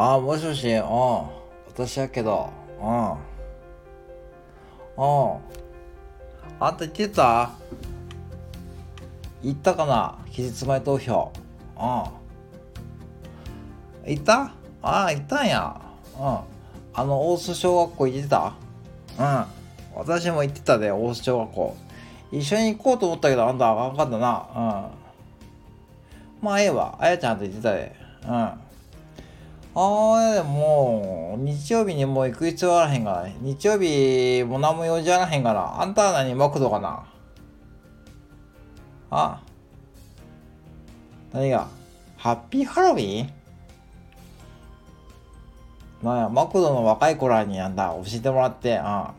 ああ、もしもし、うん。私やけど、うん。うん。あんた言ってた？行ったかな？期日前投票。うん。行った？ああ、行ったんや。うん。あの、大須小学校行ってた？うん。私も行ってたで、大須小学校。一緒に行こうと思ったけど、あんたあかんかったな。うん。まあ、ええわ。あやちゃんと言ってたで。うん。ああ、でも、日曜日にもう行く必要あらへんから。日曜日も何も用事あらへんから。あんたは何マクドかな？あ？何が？ハッピーハロウィン？なんや、マクドの若い子らになんだ、教えてもらって、うん。ハ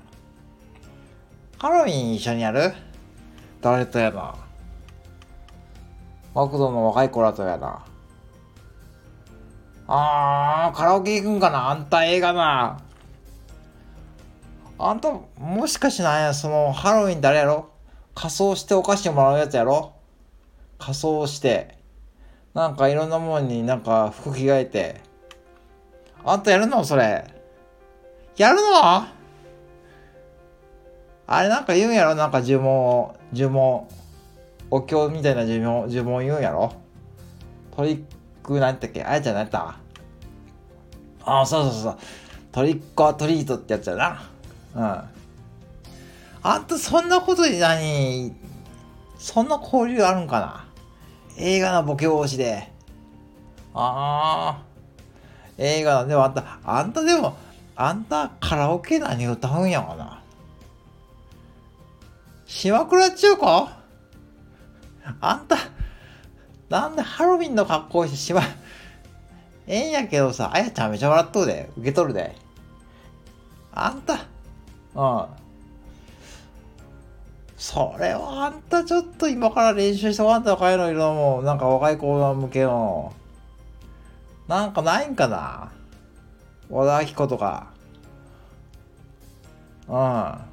ロウィン一緒にやる？誰とやな？マクドの若い子らとやな。あー、カラオケ行くんかなあんた映画な。あんた、もしかしなんや、その、ハロウィン誰やろ？仮装してお菓子もらうやつやろ？仮装して。なんかいろんなものになんか服着替えて。あんたやるの？それ。やるの？あれなんか言うんやろ？なんか呪文を、呪文。お経みたいな呪文、呪文言うんやろ？トリックなんてっけ？あやちゃん何やった？ああ、そうそうそう。トリックアトリートってやつやな。うん。あんたそんなことに何？そんな交流あるんかな？映画のボケ防止で。ああ。映画の、でもあんた、あんたでも、あんたカラオケ何歌うんやかな？島倉千代子？あんた、なんでハロウィンの格好してしまう、ええんやけどさ、あやちゃんめちゃ笑っとうで、受け取るで。あんた、うん。それはあんたちょっと今から練習してもらった若いのいるのも、なんか若い子向けの、なんかないんかな？和田アキ子とか。うん。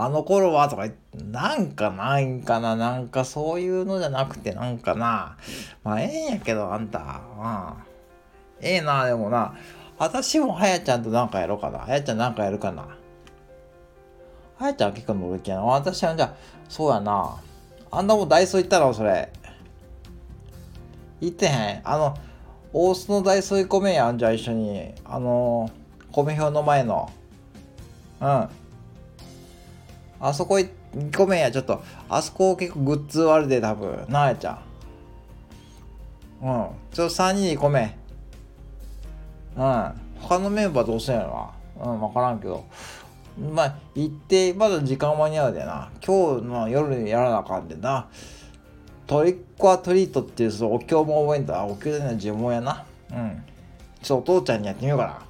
あの頃はとか言って、なんかないんかななんかそういうのじゃなくてなんかな。まあええんやけど、あんた。うん。ええな、でもな。私もはやちゃんとなんかやろうかな。はやちゃんなんかやるかな。はやちゃんは結構乗る気やな。私はじゃあ、そうやな。あんなもんダイソー行ったの？それ。行ってへん。あの、大須のダイソー行こめやん。じゃあ一緒に。あの、米表の前の。うん。あそこ行こめや。ちょっと。あそこ結構グッズあるで、多分。なあやちゃん。うん。ちょっと3人行こめ。うん。他のメンバーどうすんやろな。うん、わからんけど。まあ、行って、まだ時間間に合うでな。今日の夜にやらなあかんでな。トリックアトリートっていうそのお経も覚えんだ。お経での呪文やな。うん。ちょっとお父ちゃんにやってみようかな。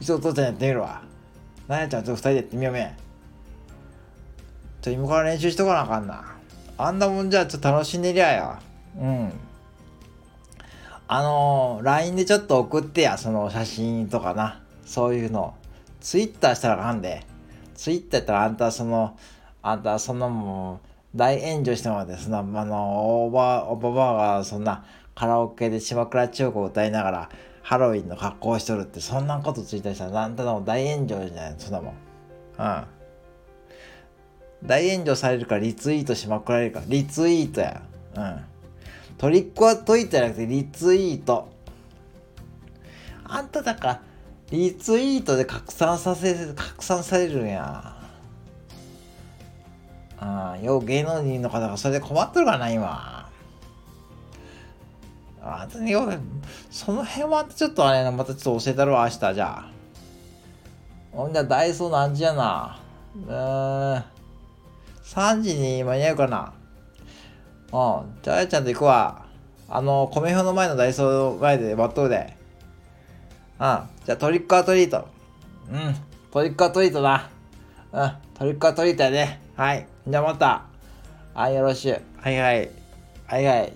うちのお父ちゃんにやってみるわ。なやちゃんちょっと二人でやってみようめ。ちょ、今から練習しとかなあかんな。あんなもんじゃちょっと楽しんでりゃや。うん。あのー、LINE でちょっと送ってや、その写真とかな。そういうの。ツイッターしたらあかんで。ツイッターやったらあんたその、あんたそんなもう、大炎上してもらって、そんな、あの、おば、おばばがそんなカラオケで島倉千代子を歌いながら、ハロウィンの格好をしとるって、そんなことツイッターしたら、あんたの大炎上じゃないそんなもん。うん。大炎上されるかリツイートしまくられるか、リツイートや。うん。トリックはトイートじゃなくてリツイート。あんただから、リツイートで拡散させ、拡散されるんや。ああ、よう芸能人の方がそれで困っとるかな、今。あんたによう、その辺はちょっとあれな、またちょっと教えたるわ、明日、じゃあ。ほんじゃ、ダイソー何時やな。うん。3時に間に合うかな？うん。じゃあ、あやちゃんと行くわ。あの、米表の前のダイソー前で待っとるで。うん。じゃあ、トリックアトリート。うん。トリックアトリートだ。うん。トリックアトリートやで。はい。じゃあまた。はい、よろしゅう。はいはい。はいはい。